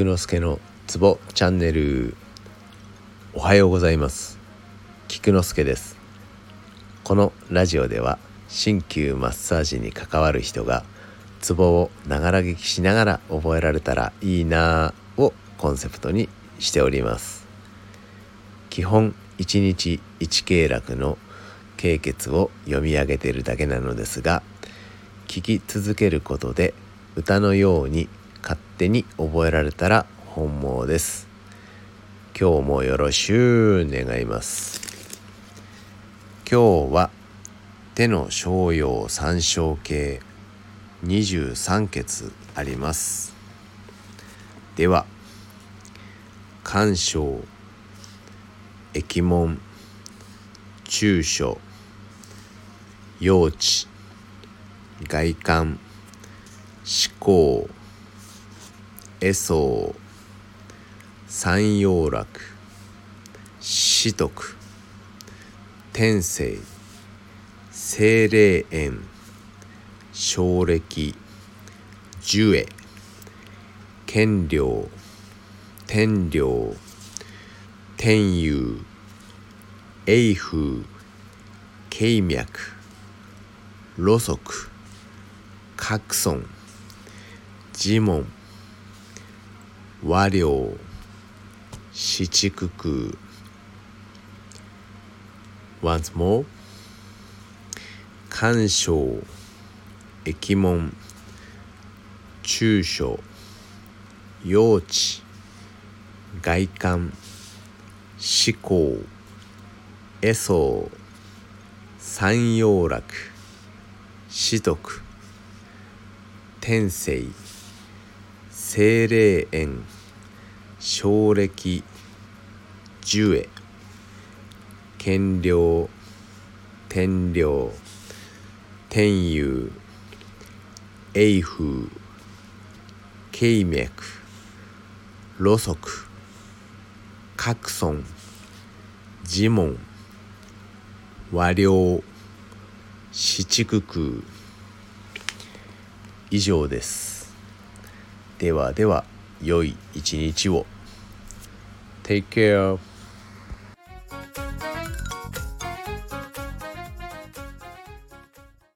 菊之助のツボチャンネル。おはようございます。菊之助です。このラジオでは鍼灸マッサージに関わる人がツボをながら聞きしながら覚えられたらいいなぁをコンセプトにしております。基本1日1経絡の経血を読み上げているだけなのですが聞き続けることで歌のように手に覚えられたら本望です。今日もよろしゅう願います。今日は手の小葉三小形23穴あります。では干渉液門中所幼稚外観思考絵相三葉楽四徳天性精霊園奨暦寿恵権領天領天佑永風慶脈羅足各尊呪文和量七九空 Once more. 干渉液門。中所幼稚外観思考絵相三葉楽四徳天性精霊園奨暦寿恵。権領天領。天佑永風慶脈。羅足。各尊呪文和量七九空以上です。ではでは良い一日を。Take care.